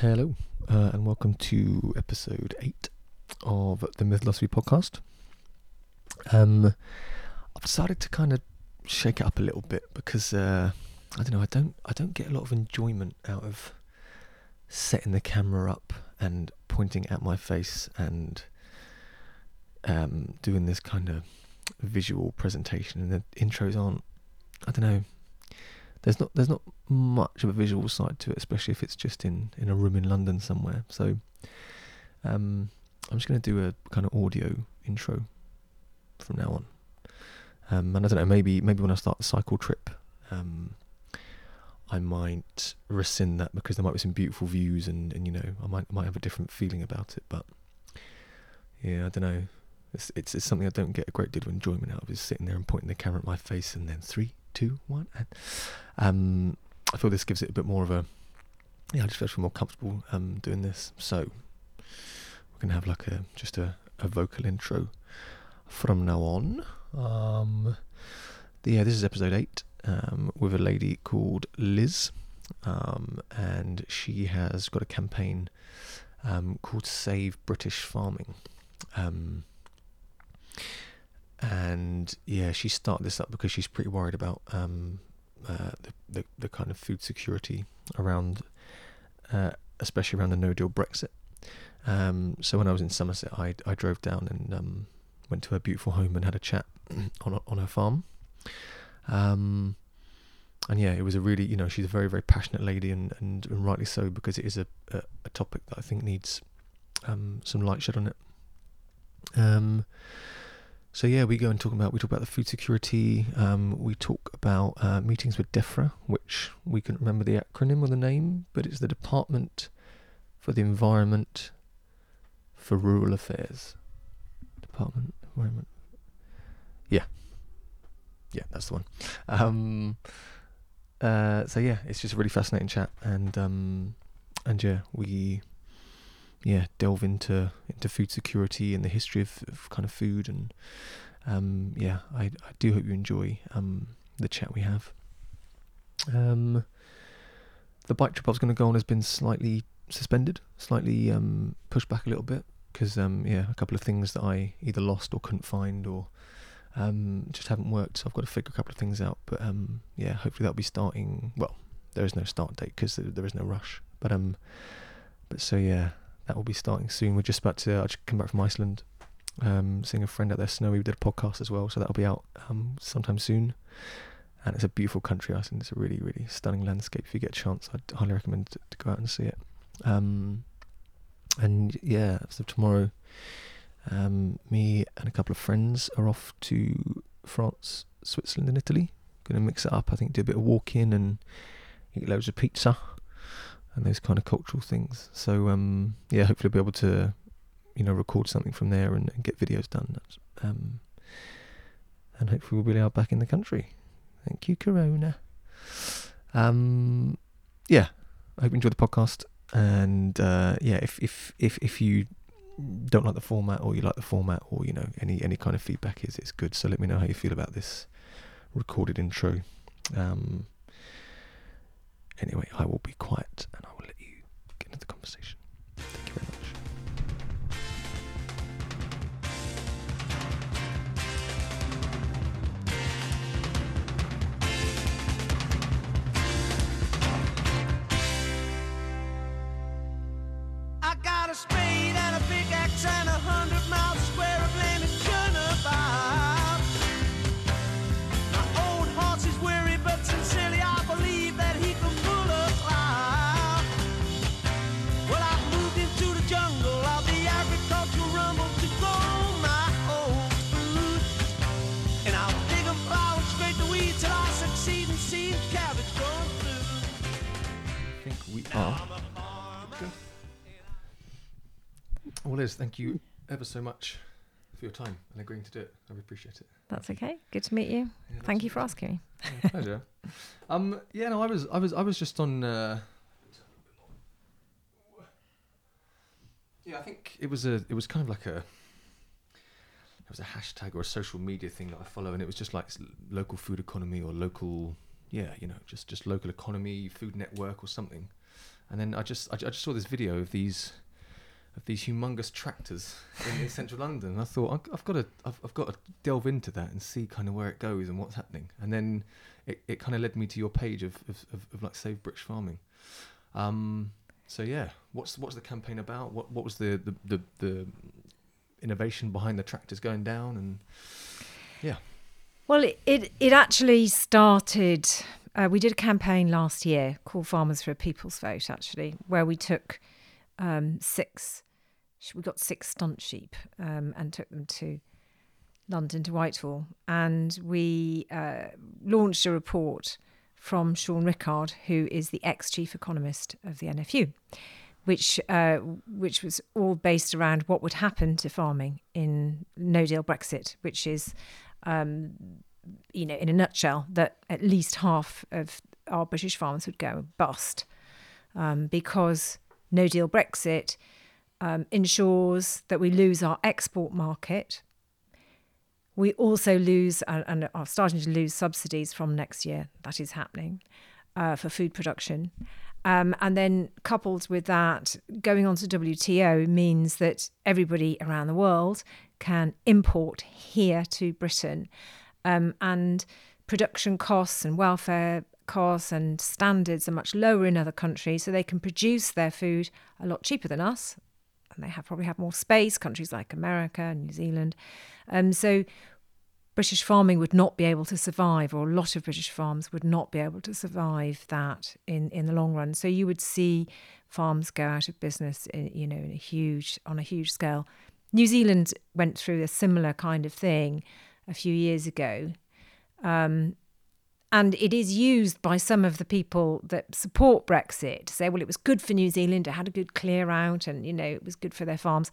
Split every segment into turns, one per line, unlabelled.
Hello, uh, and welcome to episode eight of the Mythosophy podcast. Um, I've decided to kind of shake it up a little bit because uh, I don't know. I don't. I don't get a lot of enjoyment out of setting the camera up and pointing at my face and um, doing this kind of visual presentation. And the intros aren't. I don't know. There's not. There's not much of a visual side to it, especially if it's just in in a room in London somewhere. So, um, I'm just going to do a kind of audio intro from now on. Um, and I don't know, maybe maybe when I start the cycle trip, um, I might rescind that because there might be some beautiful views and, and you know I might might have a different feeling about it. But yeah, I don't know. It's, it's it's something I don't get a great deal of enjoyment out of is sitting there and pointing the camera at my face and then three, two, one, and um, I feel this gives it a bit more of a yeah. I just feel more comfortable um, doing this. So we're gonna have like a just a, a vocal intro from now on. Um, yeah, this is episode eight um, with a lady called Liz, um, and she has got a campaign um, called Save British Farming. Um, and yeah, she started this up because she's pretty worried about um, uh, the, the, the kind of food security around, uh, especially around the No Deal Brexit. Um, so when I was in Somerset, I I drove down and um, went to her beautiful home and had a chat on on her farm. Um, and yeah, it was a really you know she's a very very passionate lady and and, and rightly so because it is a, a, a topic that I think needs um, some light shed on it. Um, so yeah, we go and talk about we talk about the food security. Um, we talk about uh, meetings with DEFRA, which we couldn't remember the acronym or the name, but it's the Department for the Environment for Rural Affairs. Department Environment. Yeah, yeah, that's the one. Um, uh, so yeah, it's just a really fascinating chat, and um, and yeah, we yeah delve into into food security and the history of, of kind of food and um, yeah I, I do hope you enjoy um, the chat we have. Um, the bike trip I was going to go on has been slightly suspended slightly um, pushed back a little bit because um, yeah a couple of things that I either lost or couldn't find or um, just haven't worked so I've got to figure a couple of things out but yeah hopefully that'll be starting well there is no start date because there, there is no rush but um but so yeah that will be starting soon. We're just about to. I just come back from Iceland, um, seeing a friend out there, Snowy. We did a podcast as well, so that'll be out um, sometime soon. And it's a beautiful country, Iceland. It's a really, really stunning landscape. If you get a chance, I'd highly recommend to, to go out and see it. Um, and yeah, so tomorrow, um, me and a couple of friends are off to France, Switzerland, and Italy. Going to mix it up. I think do a bit of walking and eat loads of pizza and those kind of cultural things. So um, yeah, hopefully I'll be able to, you know, record something from there and, and get videos done. Um, and hopefully we'll be out back in the country. Thank you, Corona. Um, yeah, I hope you enjoyed the podcast. And uh, yeah, if if if if you don't like the format or you like the format or you know any any kind of feedback is is good. So let me know how you feel about this recorded intro. Um, Anyway, I will be quiet and I will let you get into the conversation. Thank you very much.
I got a spade Well,
Liz, thank you ever so much for your time and agreeing to do it. I appreciate it.
That's okay. Good to meet you.
Yeah,
Thank you for asking me.
Yeah, pleasure. um, yeah, no, I was, I was, I was just on. Uh, yeah, I think it was a, it was kind of like a, it was a hashtag or a social media thing that I follow, and it was just like local food economy or local, yeah, you know, just just local economy, food network or something. and then I just I, I just saw this video of these of these humongous tractors in, central London. And I thought "I've- I've got to I've, I've got to delve into that and see kind of where it goes and what's happening. And then it, it kind of led me to your page of of, of, of like Save British Farming. Um, so yeah, what's what's the campaign about? What what was the the, the, the innovation behind the tractors going down and yeah
Well, it, it, it actually started. Uh, we did a campaign last year called Farmers for a People's Vote, actually, where we took um, six, we got six stunt sheep um, and took them to London to Whitehall. And we uh, launched a report from Sean Rickard, who is the ex chief economist of the NFU, which uh, which was all based around what would happen to farming in No Deal Brexit, which is um, you know, in a nutshell, that at least half of our British farmers would go bust um, because no deal Brexit um, ensures that we lose our export market. We also lose and, are starting to lose subsidies from next year. That is happening uh, for food production. Um, and then coupled with that, going on to WTO means that everybody around the world can import here to Britain. Um, and production costs and welfare costs and standards are much lower in other countries, so they can produce their food a lot cheaper than us. And they have probably have more space, countries like America and New Zealand. Um, so British farming would not be able to survive, or a lot of British farms would not be able to survive that in, in the long run. So you would see farms go out of business, in, you know, in a huge on a huge scale. New Zealand went through a similar kind of thing a few years ago, um, and it is used by some of the people that support Brexit to say, well, it was good for New Zealand, it had a good clear out, and you know, it was good for their farms.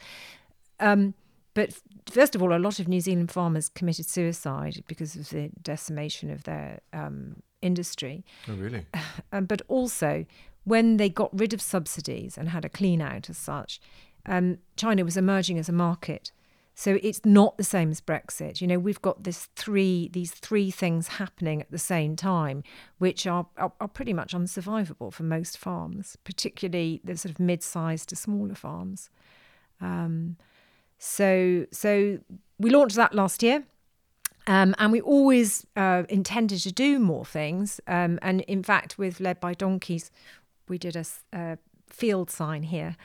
Um, but first of all, a lot of New Zealand farmers committed suicide because of the decimation of their um, industry.
oh really
Um, but also, when they got rid of subsidies and had a clean out as such, um, China was emerging as a market. So it's not the same as Brexit. You know, we've got this three these three things happening at the same time, which are are, are pretty much unsurvivable for most farms, particularly the sort of mid-sized to smaller farms. Um, so so we launched that last year. Um, and we always uh, intended to do more things. Um, and in fact, with Led by Donkeys, we did a field sign here,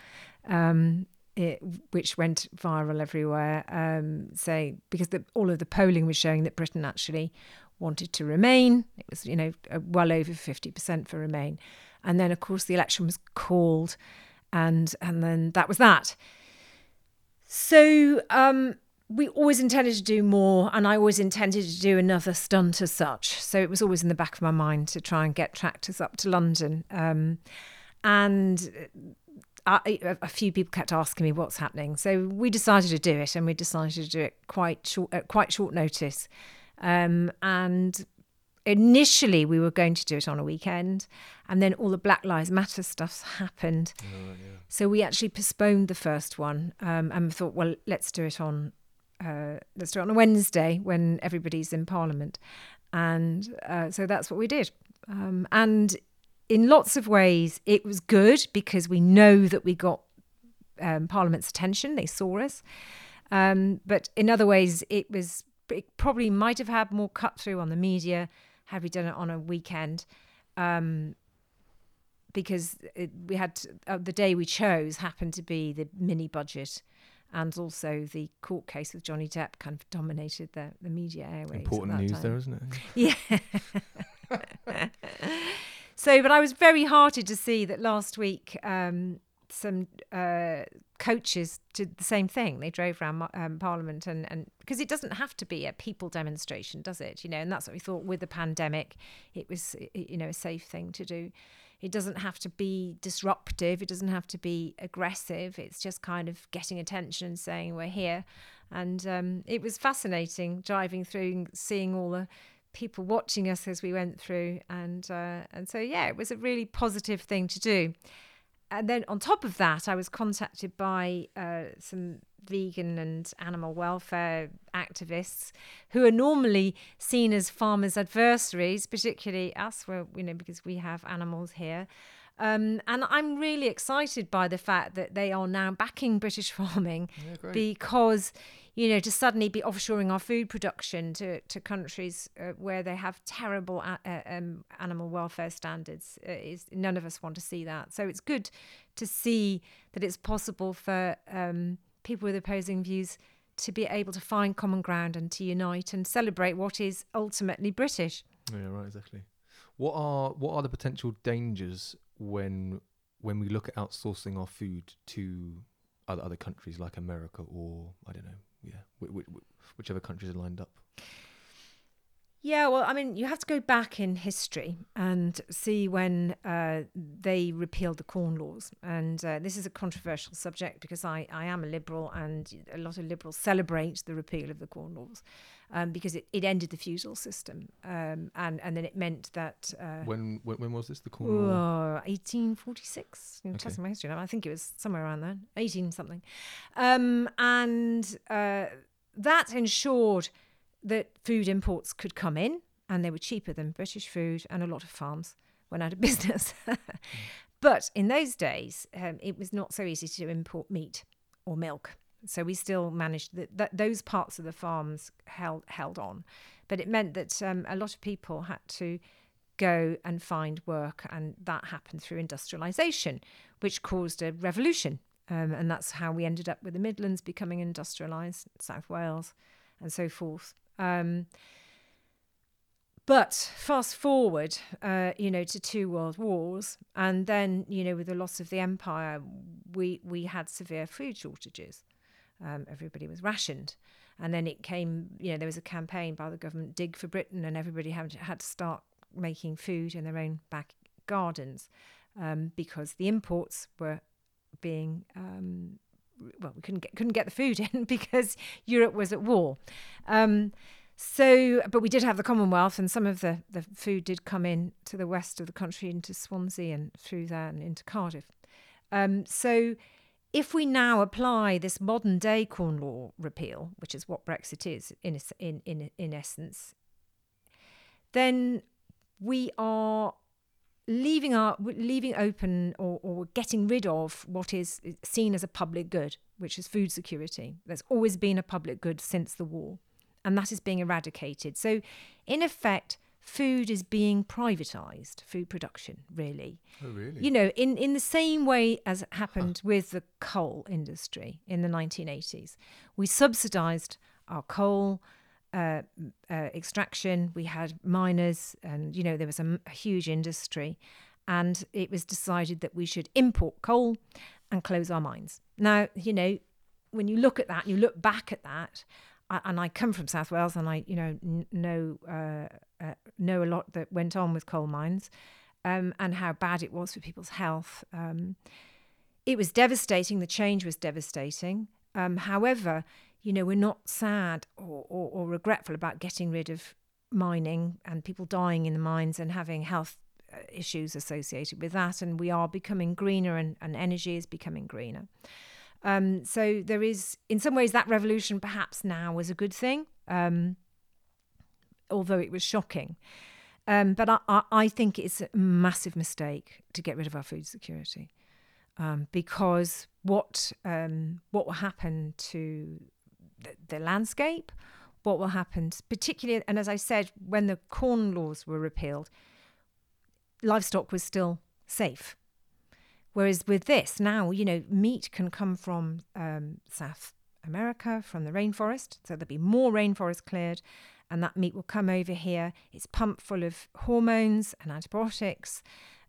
um, it, which went viral everywhere. Um, say because the, all of the polling was showing that Britain actually wanted to remain. It was you know uh, well over fifty percent for remain, and then of course the election was called, and and then that was that. So um, we always intended to do more, and I always intended to do another stunt as such. So it was always in the back of my mind to try and get tractors up to London. Um, and I, a- a few people kept asking me what's happening, so we decided to do it, and we decided to do it quite short, at quite short notice. Um, and initially, we were going to do it on a weekend, and then all the Black Lives Matter stuff happened. So we actually postponed the first one um, and thought, well, let's do it on uh, let's do it on a Wednesday when everybody's in Parliament, and uh, so that's what we did. Um, and in lots of ways, it was good because we know that we got um, Parliament's attention; they saw us. Um, but in other ways, it was it probably might have had more cut through on the media had we done it on a weekend. Um, because it, we had uh, the day we chose happened to be the mini budget and also the court case with Johnny Depp kind of dominated the, the media airways. at
important news
time.
there isn't it
Yeah. so, but I was very hearted to see that last week um, some uh, coaches did the same thing. They drove around um, Parliament and, and because it doesn't have to be a people demonstration, does it? You know, and that's what we thought with the pandemic, it was, you know, a safe thing to do. It doesn't have to be disruptive. It doesn't have to be aggressive. It's just kind of getting attention and saying we're here. And um, it was fascinating driving through, and seeing all the people watching us as we went through, and uh, and so yeah, it was a really positive thing to do. And then on top of that, I was contacted by uh, some vegan and animal welfare activists who are normally seen as farmers' adversaries, particularly us, where you know because we have animals here. Um, and I'm really excited by the fact that they are now backing British farming
Yeah,
because, you know, to suddenly be offshoring our food production to, to countries uh, where they have terrible a- uh, um, animal welfare standards uh, is none of us want to see that. So it's good to see that it's possible for um, people with opposing views to be able to find common ground and to unite and celebrate what is ultimately British.
Yeah, right, exactly. What are what are the potential dangers when when we look at outsourcing our food to other other countries like America or I don't know, yeah, wh- wh- wh- whichever countries are lined up?
Yeah, well, I mean, you have to go back in history and see when uh, they repealed the Corn Laws. And uh, this is a controversial subject because I, I am a liberal and a lot of liberals celebrate the repeal of the Corn Laws um, because it, it ended the feudal system. Um, and, and then it meant that. Uh,
When, when when was this the Corn Law?
Oh, 1846. I'm
Okay.
testing my history now. I think it was somewhere around then, 18 something. Um, and uh, that ensured that food imports could come in and they were cheaper than British food, and a lot of farms went out of business. But in those days, um, it was not so easy to import meat or milk. So we still managed that, those parts of the farms held held on, but it meant that um, a lot of people had to go and find work, and that happened through industrialization, which caused a revolution, um, and that's how we ended up with the Midlands becoming industrialized, South Wales, and so forth. Um, but fast forward, uh, you know, to two world wars, and then you know, with the loss of the empire, we we had severe food shortages. Um, everybody was rationed, and then it came. You know, there was a campaign by the government, "Dig for Britain," and everybody had had to start making food in their own back gardens um, because the imports were being um, well, we couldn't get couldn't get the food in because Europe was at war. Um, so, but we did have the Commonwealth, and some of the, the food did come in to the west of the country, into Swansea and through there and into Cardiff. Um, so, if we now apply this modern day Corn Law repeal, which is what Brexit is in in in, in essence, then we are leaving our leaving open or, or getting rid of what is seen as a public good, which is food security. There's always been a public good since the war, and that is being eradicated. So, in effect, food is being privatized. Food production, really.
Oh, really?
You know, in, in the same way as it happened with the coal industry in the 1980s, we subsidized our coal uh, uh, extraction. We had miners, and you know there was a huge industry, and it was decided that we should import coal and close our mines. Now, you know, when you look at that, you look back at that, and I come from South Wales, and I, you know, n- know uh, uh, know a lot that went on with coal mines, um, and how bad it was for people's health. Um, it was devastating. The change was devastating. Um, however, you know, we're not sad or, or, or regretful about getting rid of mining and people dying in the mines and having health uh, issues associated with that. And we are becoming greener, and, and energy is becoming greener. Um, so there is, in some ways, that revolution perhaps now was a good thing, um, although it was shocking. Um, but I, I, I think it's a massive mistake to get rid of our food security um, because what um, what will happen to the, landscape, what will happen, particularly, and as I said, when the corn laws were repealed, livestock was still safe. Whereas with this, now, you know, meat can come from um, South America, from the rainforest. So there'll be more rainforest cleared, and that meat will come over here. It's pumped full of hormones and antibiotics.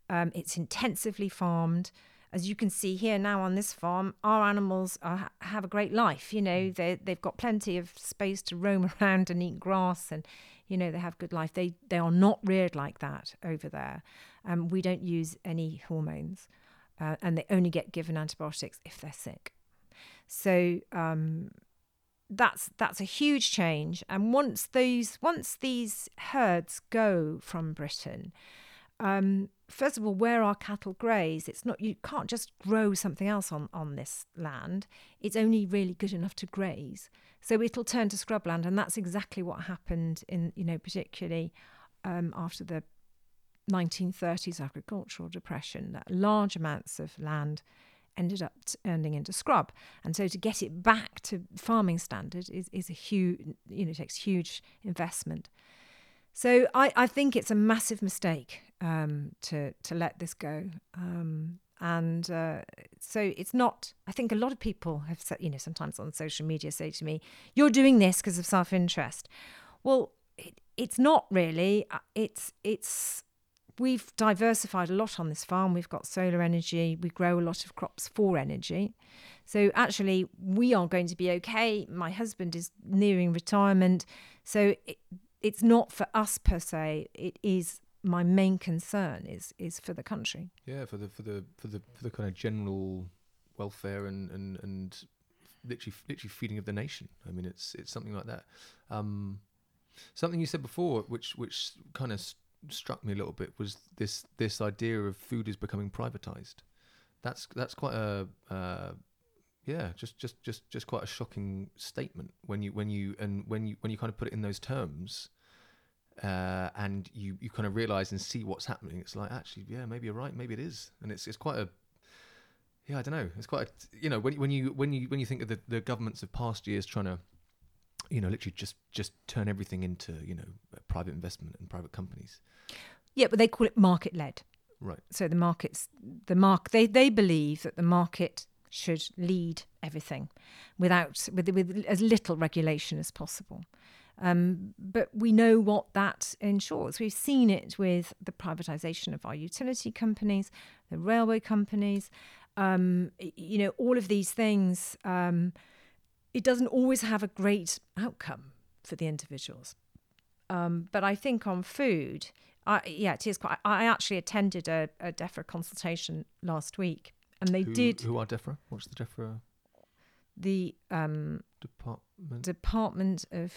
Um, it's intensively farmed. As you can see here now on this farm, our animals are, have a great life. You know, they they've got plenty of space to roam around and eat grass, and you know they have good life. They they are not reared like that over there. Um, we don't use any hormones uh, and they only get given antibiotics if they're sick. So um, that's that's a huge change. And once these once these herds go from Britain, um, first of all, where our cattle graze, it's not you can't just grow something else on on this land. It's only really good enough to graze. So it'll turn to scrubland, and that's exactly what happened in you know particularly um, after the 1930s agricultural depression that large amounts of land ended up turning into scrub. And so to get it back to farming standard is, is a huge, you know, takes huge investment. So I, I think it's a massive mistake um, to to let this go. Um, and uh, so it's not. I think a lot of people have said, you know, sometimes on social media say to me, "You're doing this because of self-interest." Well, it, it's not really. Uh, it's it's we've diversified a lot on this farm. We've got solar energy. We grow a lot of crops for energy. So actually, we are going to be okay. My husband is nearing retirement, so it, it's not for us per se. It is my main concern is is for the country.
Yeah, for the for the for the for the kind of general welfare and and and literally literally feeding of the nation. I mean, it's it's something like that. Um, something you said before, which which kind of st- struck me a little bit, was this this idea of food is becoming privatized. That's that's quite a uh, yeah, just just just just quite a shocking statement when you when you and when you when you kind of put it in those terms uh, and you you kind of realize and see what's happening. It's like actually, yeah, maybe you're right, maybe it is, and it's it's quite a yeah, I don't know. It's quite a, you know when when you when you when you think of the, the governments of past years trying to you know literally just just turn everything into you know private investment and private companies.
Yeah, but they call it market led.
Right.
So the markets, the mark, they they believe that the market should lead everything, without with with as little regulation as possible. Um, but we know what that ensures. We've seen it with the privatisation of our utility companies, the railway companies. Um, you know, all of these things. Um, it doesn't always have a great outcome for the individuals. Um, but I think on food, I, yeah, it is quite. I actually attended a, a DEFRA consultation last week, and they
who,
did
Who are DEFRA? What's the DEFRA
the um,
department?
Department of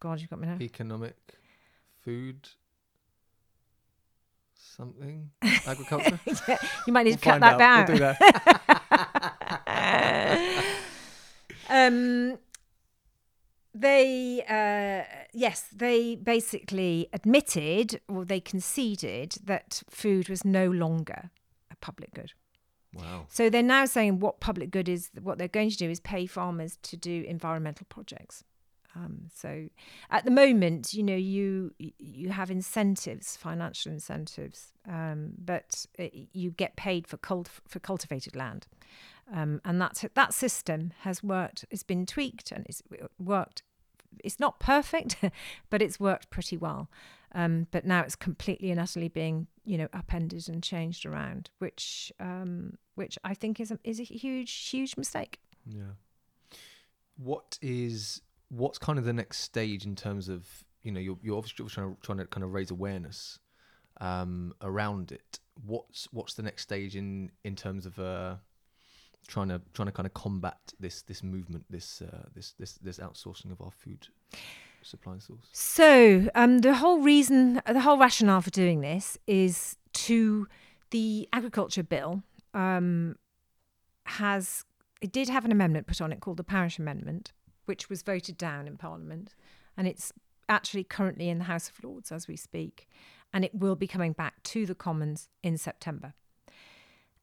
God, you've got me now.
Economic, food, something, agriculture.
yeah, you might need
We'll
to cut that
out.
down.
We'll do that.
um, they, uh, yes, they basically admitted or they conceded that food was no longer a public good.
wow.
So they're now saying what public good is, what they're going to do is pay farmers to do environmental projects. Um, so at the moment, you know, you you have incentives, financial incentives, um, but uh, you get paid for cult- for cultivated land, um, and that that system has worked. It's been tweaked and it's worked. It's not perfect, but it's worked pretty well. Um, but now it's completely and utterly being, you know, upended and changed around, which um, which I think is a, is a huge huge mistake.
Yeah. What is what's kind of the next stage in terms of you know you're you're obviously trying to trying to kind of raise awareness um, around it. What's what's the next stage in in terms of uh, trying to trying to kind of combat this this movement this uh, this this this outsourcing of our food supply source?
So um, the whole reason, the whole rationale for doing this is to the agriculture bill um, has it did have an amendment put on it called the Parish Amendment, which was voted down in Parliament, and it's actually currently in the House of Lords as we speak, and it will be coming back to the Commons in September,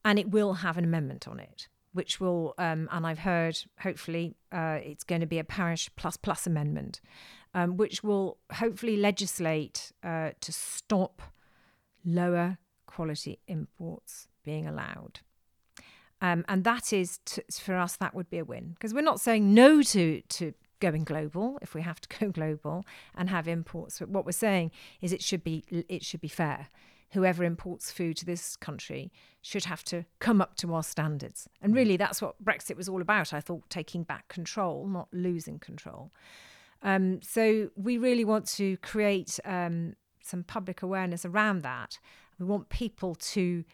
and it will have an amendment on it. Which will, um, and I've heard, hopefully, uh, it's going to be a parish plus plus amendment, um, which will hopefully legislate uh, to stop lower quality imports being allowed. Um, and that is, to, for us, that would be a win because we're not saying no to, to going global if we have to go global and have imports. But what we're saying is it should be it should be fair. Whoever imports food to this country should have to come up to our standards. And really, that's what Brexit was all about. I thought taking back control, not losing control. Um, so we really want to create um, some public awareness around that. We want people to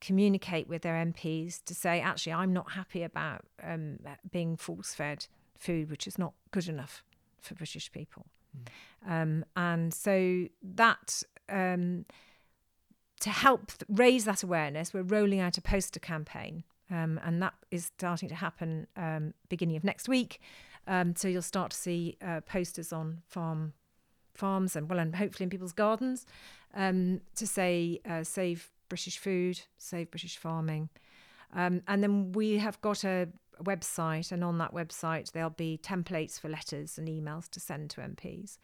communicate with their MPs to say, actually, I'm not happy about um, being force fed food, which is not good enough for British people. Um, and so that. Um, to help raise that awareness, we're rolling out a poster campaign, um, and that is starting to happen um, beginning of next week. Um, so you'll start to see uh, posters on farm farms and well, and hopefully in people's gardens, um, to say uh, save British food, save British farming, um, and then we have got a website, and on that website there'll be templates for letters and emails to send to MPs.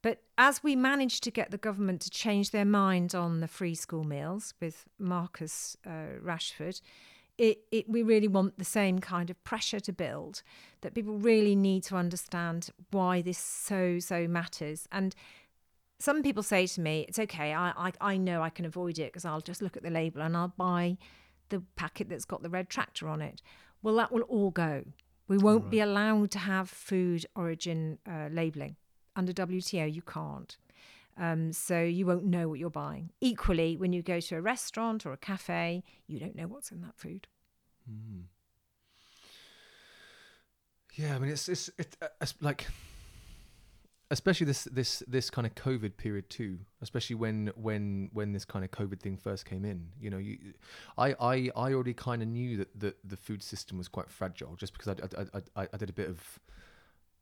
But as we managed to get the government to change their mind on the free school meals with Marcus uh, Rashford, it, it, we really want the same kind of pressure to build that people really need to understand why this so, so matters. And some people say to me, it's okay, I, I, I know I can avoid it because I'll just look at the label and I'll buy the packet that's got the red tractor on it. Well, that will all go. We won't be allowed to have food origin uh, labelling. Under WTO, you can't. Um, so you won't know what you're buying. Equally, when you go to a restaurant or a cafe, you don't know what's in that food.
Yeah, I mean, it's it's it, uh, it's like, especially this this this kind of COVID period too. Especially when when when this kind of COVID thing first came in. You know, you, I I I already kind of knew that the the food system was quite fragile, just because I I I, I, did a bit of.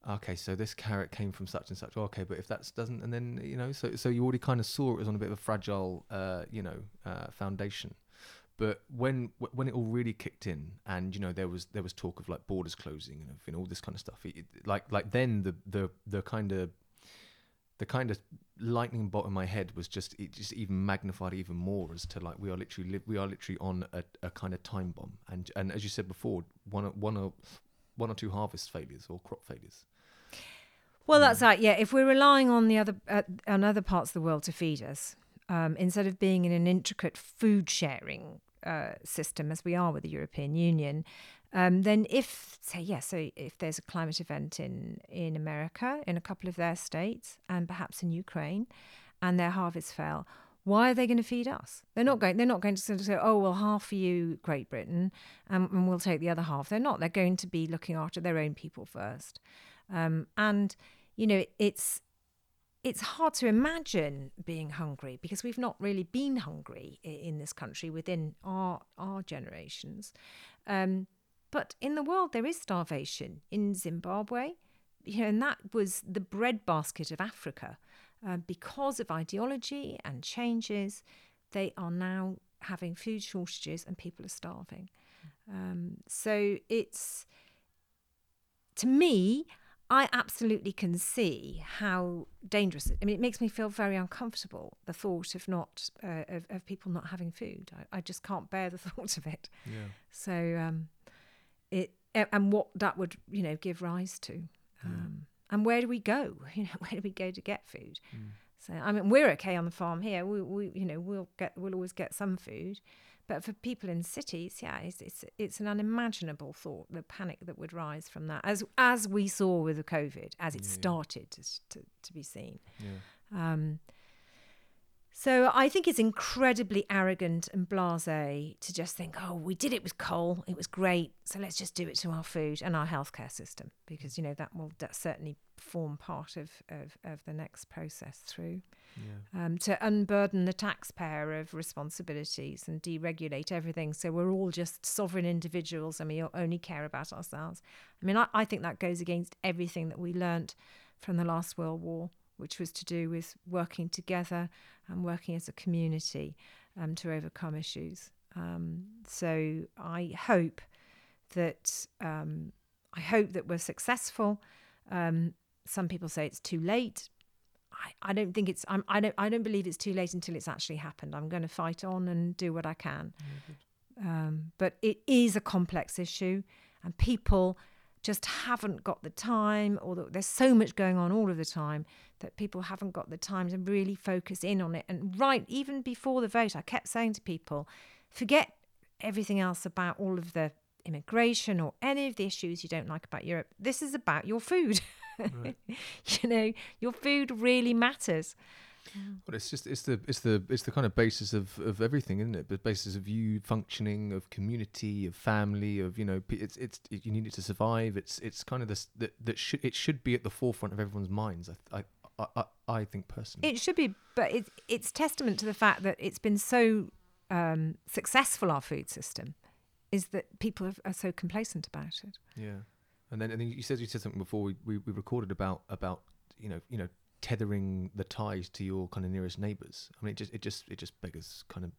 Okay, so this carrot came from such and such. Okay, but if that doesn't, and then you know, so so you already kind of saw it was on a bit of a fragile, uh, you know, uh, foundation. But when when it all really kicked in, and you know there was there was talk of like borders closing and of, you know all this kind of stuff. It, it- like like then the the the kind of the kind of lightning bolt in my head was just it just even magnified even more as to like we are literally li- we are literally on a, a kind of time bomb and and as you said before one or- one or one or two harvest failures or crop failures
Well, that's right. Yeah, if we're relying on the other uh, on other parts of the world to feed us, um, instead of being in an intricate food sharing uh, system as we are with the European Union, um, then if say yes, so if there's a climate event in in America, in a couple of their states, and perhaps in Ukraine, and their harvests fail. Why are they going to feed us? They're not going. They're not going to sort of say, "Oh, well, half for you, Great Britain, um, and we'll take the other half." They're not. They're going to be looking after their own people first. Um, and you know, it's it's hard to imagine being hungry because we've not really been hungry in this country within our our generations. Um, but in the world, there is starvation in Zimbabwe, you know, and that was the breadbasket of Africa. Uh, because of ideology and changes, they are now having food shortages and people are starving. Um, so it's to me, I absolutely can see how dangerous. It, I mean, it makes me feel very uncomfortable. The thought of not uh, of, of people not having food. I, I just can't bear the thought of it.
yeah
So um, it and what that would you know give rise to, um, and where do we go? You know, where do we go to get food? So I mean, we're okay on the farm here. We, we you know we'll get we'll always get some food, but for people in cities, yeah, it's it's it's an unimaginable thought. The panic that would rise from that, as as we saw with the COVID, as it started to, to to be seen.
yeah
Um, so I think it's incredibly arrogant and blasé to just think, oh, we did it with coal, it was great, so let's just do it to our food and our healthcare system. Because you know that will that certainly form part of of, of the next process through
yeah.
um, to unburden the taxpayer of responsibilities and deregulate everything. So we're all just sovereign individuals and we only care about ourselves. I mean, I, I think that goes against everything that we learnt from the last World War, which was to do with working together and working as a community um, to overcome issues. Um, so I hope that um, I hope that we're successful. Um, some people say it's too late. I, I don't think it's I'm, I don't I don't believe it's too late until it's actually happened. I'm going to fight on and do what I can. Um, but it is a complex issue, and people just haven't got the time, or the, there's so much going on all of the time that people haven't got the time to really focus in on it. And right, even before the vote, I kept saying to people, forget everything else about all of the immigration or any of the issues you don't like about Europe. This is about your food. you know, your food really matters.
But it's just it's the it's the it's the kind of basis of, of everything, isn't it? The basis of you functioning, of community, of family, of you know, it's it's you need it to survive. It's it's kind of this that that should it should be at the forefront of everyone's minds. I I I, I think personally.
It should be, but it, it's testament to the fact that it's been so um, successful. Our food system is that people are, are so complacent about it.
Yeah, and then and then you said you said something before we, we, we recorded about about you know you know tethering the ties to your kind of nearest neighbours. I mean, it just it just it just beggars kind of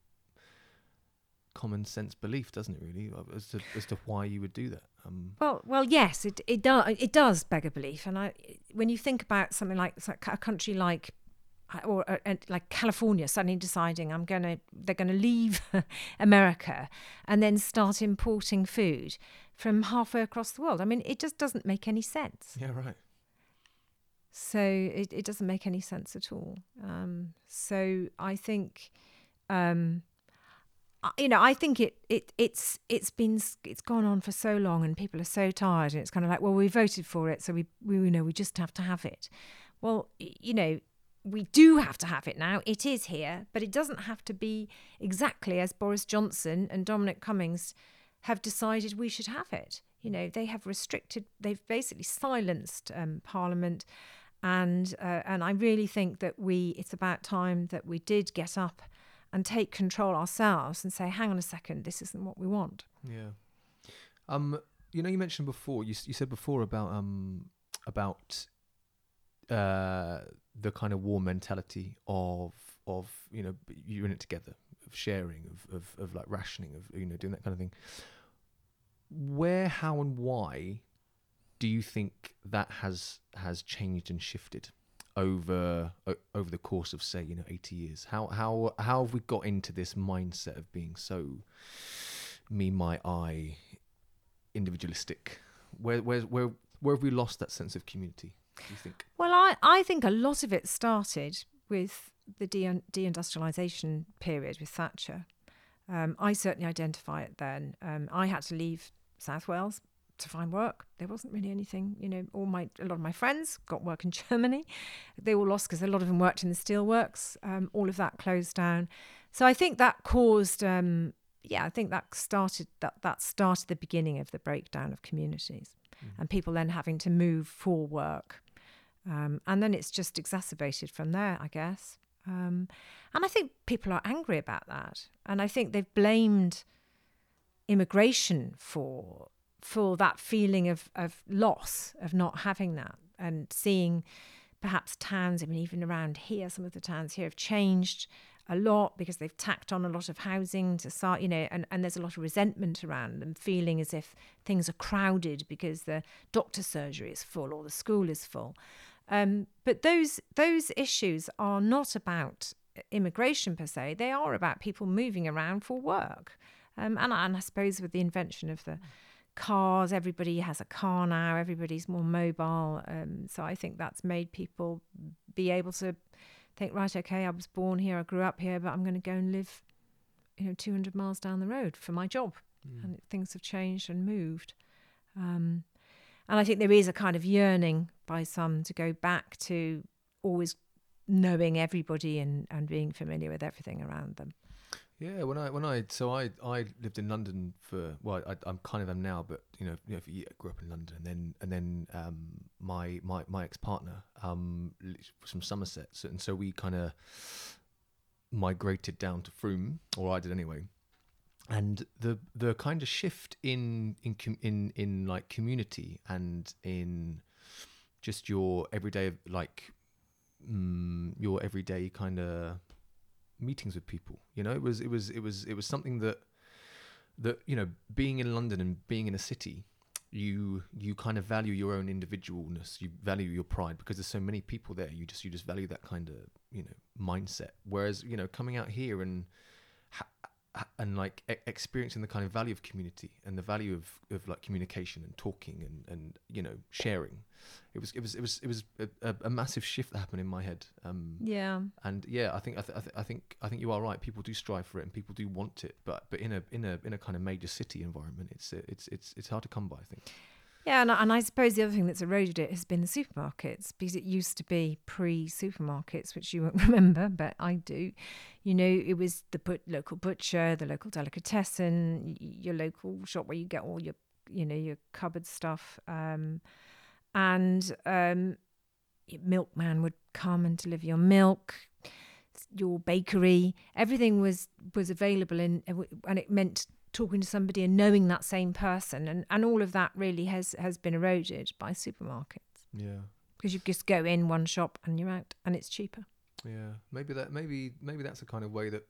common sense belief, doesn't it? Really, uh, as to as to why you would do that. Um,
Well, well, yes, it it does it does beg a belief, and I when you think about something like, like a country like or uh, uh, like California suddenly deciding I'm gonna they're gonna leave America and then start importing food from halfway across the world. I mean, it just doesn't make any sense.
yeah, right.
So it, it doesn't make any sense at all. Um, so I think, um, you know, I think it, it it's it's been it's gone on for so long, and people are so tired, and it's kind of like, well, we voted for it, so we we you know we just have to have it. Well, you know. We do have to have it now. It is here, but it doesn't have to be exactly as Boris Johnson and Dominic Cummings have decided we should have it. You know, they have restricted, they've basically silenced um, Parliament, and uh, and I really think that we, it's about time that we did get up and take control ourselves and say, hang on a second, this isn't what we want.
Yeah. Um, you know, you mentioned before. You you said before about um about uh the kind of war mentality of of you know you're in it together of sharing of of of like rationing of you know doing that kind of thing. Where, how, and why do you think that has has changed and shifted over over the course of say you know 80 years? How how how have we got into this mindset of being so me, my, I, individualistic? Where, where, where, where have we lost that sense of community? Do you think?
Well, I, I think a lot of it started with the de- deindustrialisation period with Thatcher. Um, I certainly identify it then. Um, I had to leave South Wales to find work. There wasn't really anything, you know. All my a lot of my friends got work in Germany. They all lost because a lot of them worked in the steelworks. Um, all of that closed down. So I think that caused, um, yeah, I think that started that that started the beginning of the breakdown of communities, and people then having to move for work. Um, and then it's just exacerbated from there, I guess. Um, and I think people are angry about that. And I think they've blamed immigration for for that feeling of, of loss, of not having that, and seeing perhaps towns, I mean, even around here, some of the towns here have changed a lot because they've tacked on a lot of housing to start, you know, and, and there's a lot of resentment around them, feeling as if things are crowded because the doctor surgery is full or the school is full. Um, but those those issues are not about immigration per se; they are about people moving around for work. Um, and, and I suppose with the invention of the cars, everybody has a car now. Everybody's more mobile. Um, so I think that's made people be able to think, right, okay, I was born here, I grew up here, but I'm going to go and live, you know, 200 miles down the road for my job. And things have changed and moved. Um, and I think there is a kind of yearning by some to go back to always knowing everybody and, and being familiar with everything around them.
Yeah, when I when I so I I lived in London for well I, I'm kind of am now, but you know, you know grew up in London and then and then um my my my ex partner um was from Somerset, so, and so we kind of migrated down to Frome, or I did anyway. And the the kind of shift in in in in like community and in just your everyday like mm, your everyday kind of meetings with people. You know, it was it was it was it was something that that you know, being in London and being in a city, you you kind of value your own individualness. You value your pride because there's so many people there. You just you just value that kind of you know mindset. Whereas you know, coming out here and and like e- experiencing the kind of value of community and the value of, of like communication and talking and, and you know sharing it was it was it was it was a, a, massive shift that happened in my head um
Yeah.
and yeah, I think I, th- I, th- I think I think you are right. People do strive for it, and people do want it. But but in a in a in a kind of major city environment, it's it's it's it's hard to come by. I think.
Yeah, and, I- and I suppose the other thing that's eroded it has been the supermarkets because it used to be pre supermarkets, which you won't remember, but I do. You know, it was the local butcher, the local delicatessen, your local shop where you get all your, you know, your cupboard stuff. Um, and um, milkman would come and deliver your milk your bakery everything was was available in and it meant talking to somebody and knowing that same person and and all of that really has has been eroded by supermarkets
Yeah.
because you just go in one shop and you're out, and it's cheaper.
Yeah, maybe that maybe maybe that's the kind of way that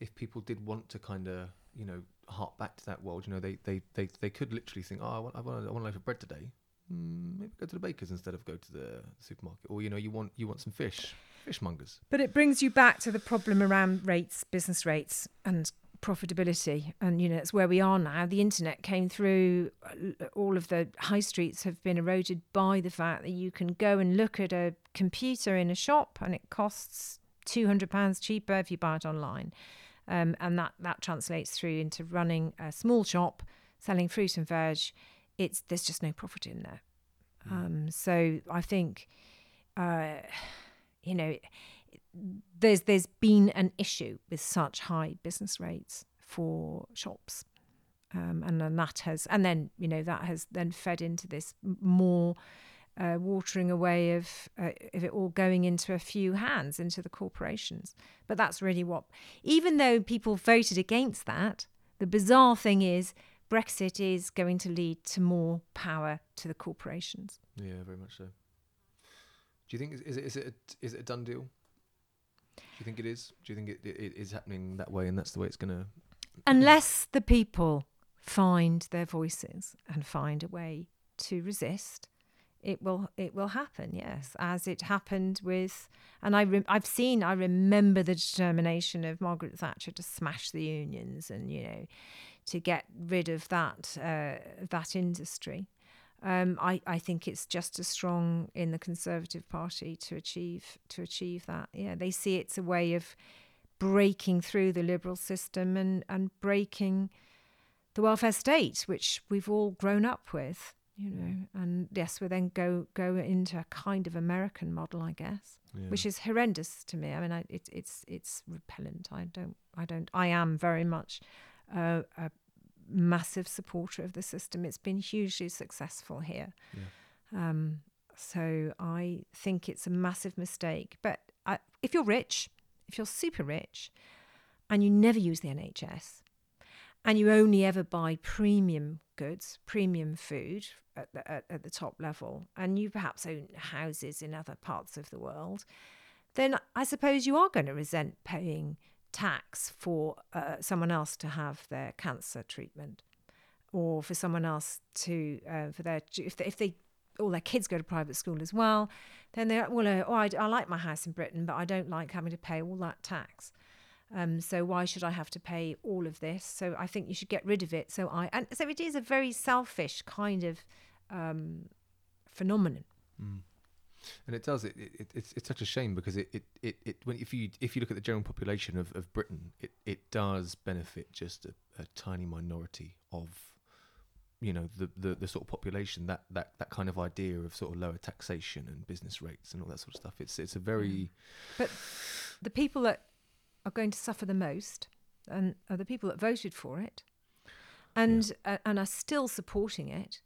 if people did want to kind of you know hark back to that world, you know, they they they, they could literally think, oh, I want I want, a, I want a loaf of bread today. Mm, maybe go to the baker's instead of go to the supermarket, or you know, you want you want some fish, fishmongers.
But it brings you back to the problem around rates, business rates, and profitability. And, you know, it's where we are now. The internet came through, uh, all of the high streets have been eroded by the fact that you can go and look at a computer in a shop and it costs £200 cheaper if you buy it online. Um, and that, that translates through into running a small shop, selling fruit and veg. It's There's just no profit in there. Um, so I think, uh, you know, there's there's been an issue with such high business rates for shops, um, and then that has and then you know that has then fed into this more uh, watering away of uh, of it all going into a few hands into the corporations. But that's really what, even though people voted against that, the bizarre thing is Brexit is going to lead to more power to the corporations.
Yeah, very much so. Do you think is, it is it a, is it a done deal? Do you think it is? Do you think it, it, it is happening that way, and that's the way it's going to?
Unless the people find their voices and find a way to resist, it will it will happen. Yes, as it happened with, and I re- I've seen I remember the determination of Margaret Thatcher to smash the unions and you know to get rid of that uh, that industry. Um, I, I think it's just as strong in the Conservative Party to achieve to achieve that. Yeah, they see it's a way of breaking through the liberal system and, and breaking the welfare state, which we've all grown up with, you know. And yes, we then go go into a kind of American model, I guess,
Yeah.
which is horrendous to me. I mean, I, it, it's it's repellent. I don't I don't I am very much uh, a massive supporter of the system. It's been hugely successful here.
Yeah.
Um, so I think it's a massive mistake. But I, if you're rich, if you're super rich, and you never use the NHS, and you only ever buy premium goods, premium food at the, at, at the top level, and you perhaps own houses in other parts of the world, then I suppose you are going to resent paying tax for uh, someone else to have their cancer treatment, or for someone else to uh, for their if they, if they all their kids go to private school as well, then they're well, uh, oh, I, I like my house in Britain, but I don't like having to pay all that tax. Um, so why should I have to pay all of this? So I think you should get rid of it. So I and so it is a very selfish kind of um, phenomenon.
And it does it, it it's it's such a shame because it it, it, it when if you if you look at the general population of, of Britain it, it does benefit just a, a tiny minority of you know the, the the sort of population that that that kind of idea of sort of lower taxation and business rates and all that sort of stuff. It's it's a very
But the people that are going to suffer the most and are the people that voted for it and uh, and are still supporting it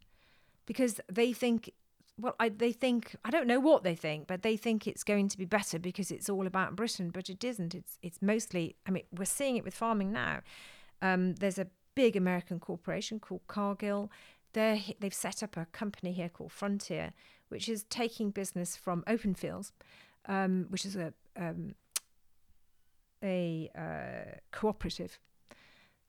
because they think well I, they think I don't know what they think but they think it's going to be better because it's all about Britain but it isn't. It's it's mostly I mean we're seeing it with farming now. Um, there's a big American corporation called Cargill. They're, they've set up a company here called Frontier which is taking business from open fields um, which is a um, a uh, cooperative.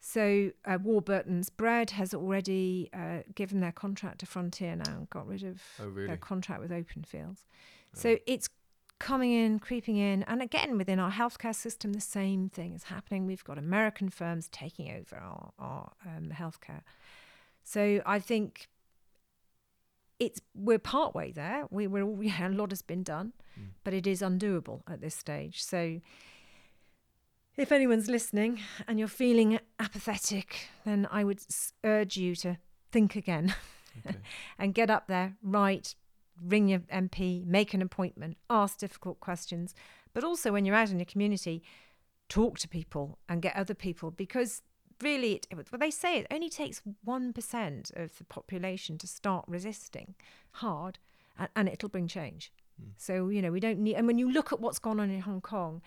So uh, Warburton's Bread has already uh, given their contract to Frontier now and got rid of
Oh, really?
their contract with Open Fields. So it's coming in, creeping in, and again within our healthcare system, the same thing is happening. We've got American firms taking over our, our um, healthcare. So I think it's we're partway there. We, we're all, yeah, a lot has been done, but it is undoable at this stage. So if anyone's listening and you're feeling apathetic, then I would urge you to think again
Okay.
and get up there, write, ring your MP, make an appointment, ask difficult questions. But also, when you're out in your community, talk to people and get other people because really, it, well, they say it only takes 1% of the population to start resisting hard and, and it'll bring change. Hmm. So, you know, we don't need, and when you look at what's gone on in Hong Kong,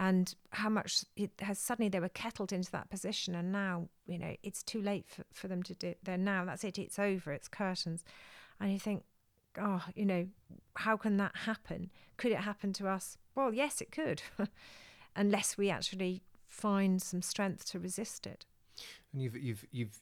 and how much it has suddenly they were kettled into that position and now you know it's too late for, for them to do they're now that's it it's over it's curtains and you think oh, you know, how can that happen? Could it happen to us? Well, yes, it could, unless we actually find some strength to resist it.
And you've you've you've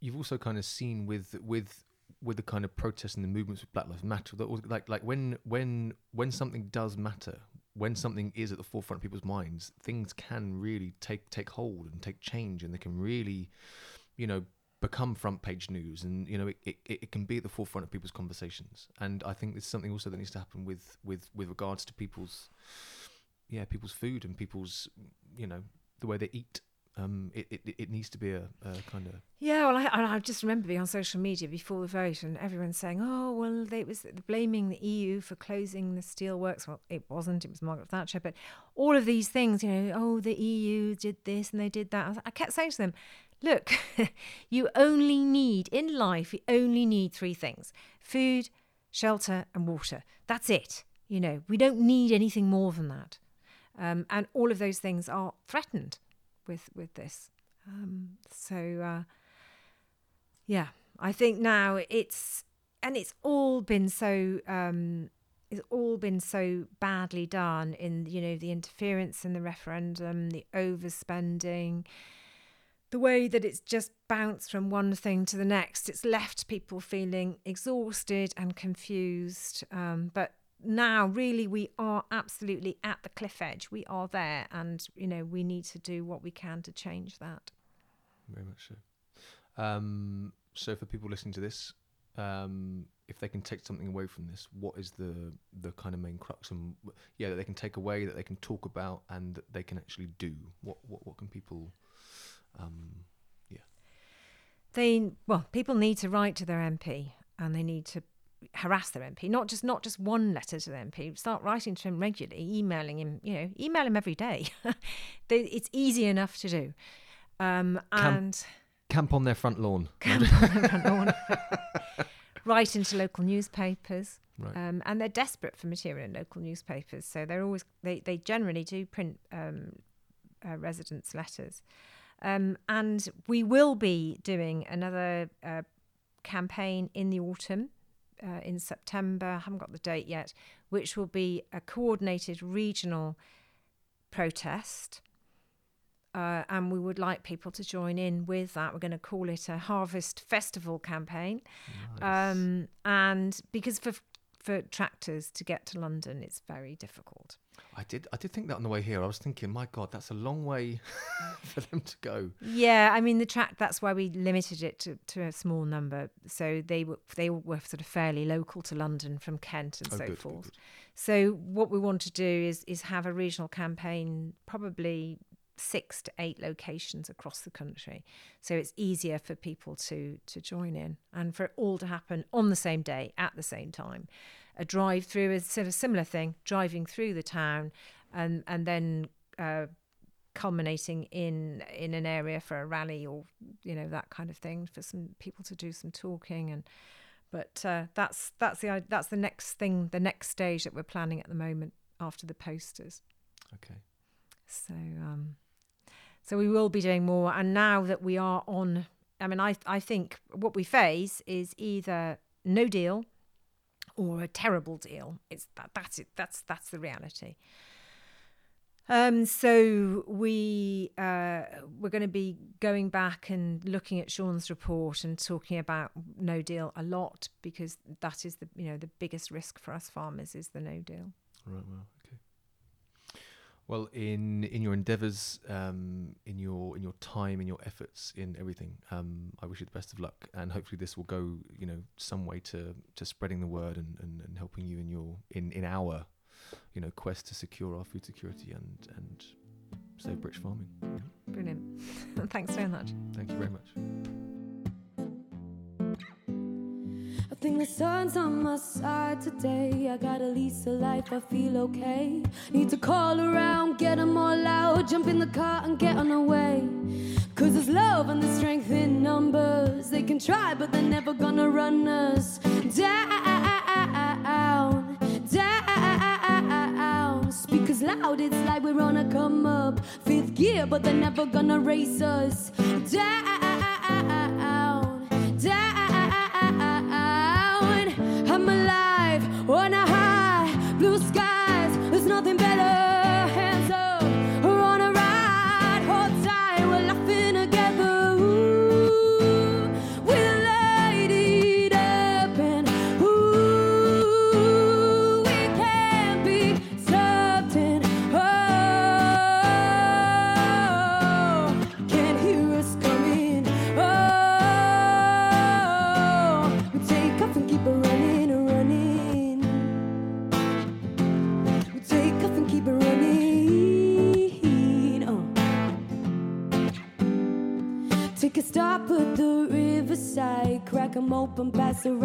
you've also kind of seen with with with the kind of protests and the movements with Black Lives Matter like like when when when something does matter, when something is at the forefront of people's minds, things can really take take hold and take change, and they can really, you know, become front page news, and you know, it, it, it can be at the forefront of people's conversations. And I think it's something also that needs to happen with with with regards to people's, yeah, people's food and people's, you know, the way they eat um, it, it, it needs to be a, a kind of
Yeah, well, I, I just remember being on social media before the vote and everyone saying, "Oh, well, they was blaming the EU for closing the steelworks." Well, it wasn't; it was Margaret Thatcher. But all of these things, you know, oh, the EU did this and they did that. I, I kept saying to them, "Look, you only need in life, you only need three things: food, shelter, and water. That's it. You know, we don't need anything more than that." Um, and all of those things are threatened with with this. Um, so uh, yeah, I think now it's and it's all been so um, it's all been so badly done in you know the interference in the referendum, the overspending, the way that it's just bounced from one thing to the next. It's left people feeling exhausted and confused. Um, but now, really, we are absolutely at the cliff edge. We are there, and you know we need to do what we can to change that.
very much so. Um, so for people listening to this, um, if they can take something away from this, what is the the kind of main crux and yeah that they can take away that they can talk about and that they can actually do? What what what can people? Um, yeah,
they well people need to write to their mp and they need to harass their mp not just not just one letter to their mp start writing to him regularly emailing him you know email him every day it's easy enough to do um, and
camp
on their front lawn.
Camp on their front lawn.
Write into local newspapers
Right.
um, and they're desperate for material in local newspapers so they're always they, they generally do print um, uh, residents letters um, and we will be doing another uh, campaign in the autumn uh, in September I haven't got the date yet which will be a coordinated regional protest uh, and we would like people to join in with that. We're going to call it a Harvest Festival campaign, um, and because for for tractors to get to London, it's very difficult.
I did I did think that on the way here. I was thinking, my God, that's a long way for them to go.
Yeah, I mean the track. That's why we limited it to, to a small number. So they were they were sort of fairly local to London from Kent and
Oh,
so
good, good,
forth.
good.
So what we want to do is is have a regional campaign, probably six to eight locations across the country. So it's easier for people to to join in and for it all to happen on the same day at the same time. A drive through is sort of similar thing, driving through the town and and then uh, culminating in in an area for a rally or you know that kind of thing for some people to do some talking and but uh, that's that's the that's the next thing the next stage that we're planning at the moment after the posters
Okay.
so um so we will be doing more and now that we are on i mean i i think what we face is either no deal or a terrible deal it's that that's it that's that's the reality um, so we uh, we're going to be going back and looking at Sean's report and talking about no deal a lot because that is the you know the biggest risk for us farmers is the no deal.
Right. Well. Okay. Well, in in your endeavours, um, in your in your time, in your efforts, in everything, um, I wish you the best of luck, and hopefully this will go, you know, some way to to spreading the word and, and, and helping you in your in in our, you know, quest to secure our food security and and save British farming.
Brilliant. Thanks very much.
Thank you very much.
I think the sun's on my side today. I got a lease of life, I feel okay. Need to call around, get them all out, jump in the car and get on the way. Cause there's love and there's strength in numbers. They can try, but they're never gonna run us down. Down. Speakers loud, it's like we're on a come up. Fifth gear, but they're never gonna race us down. Open,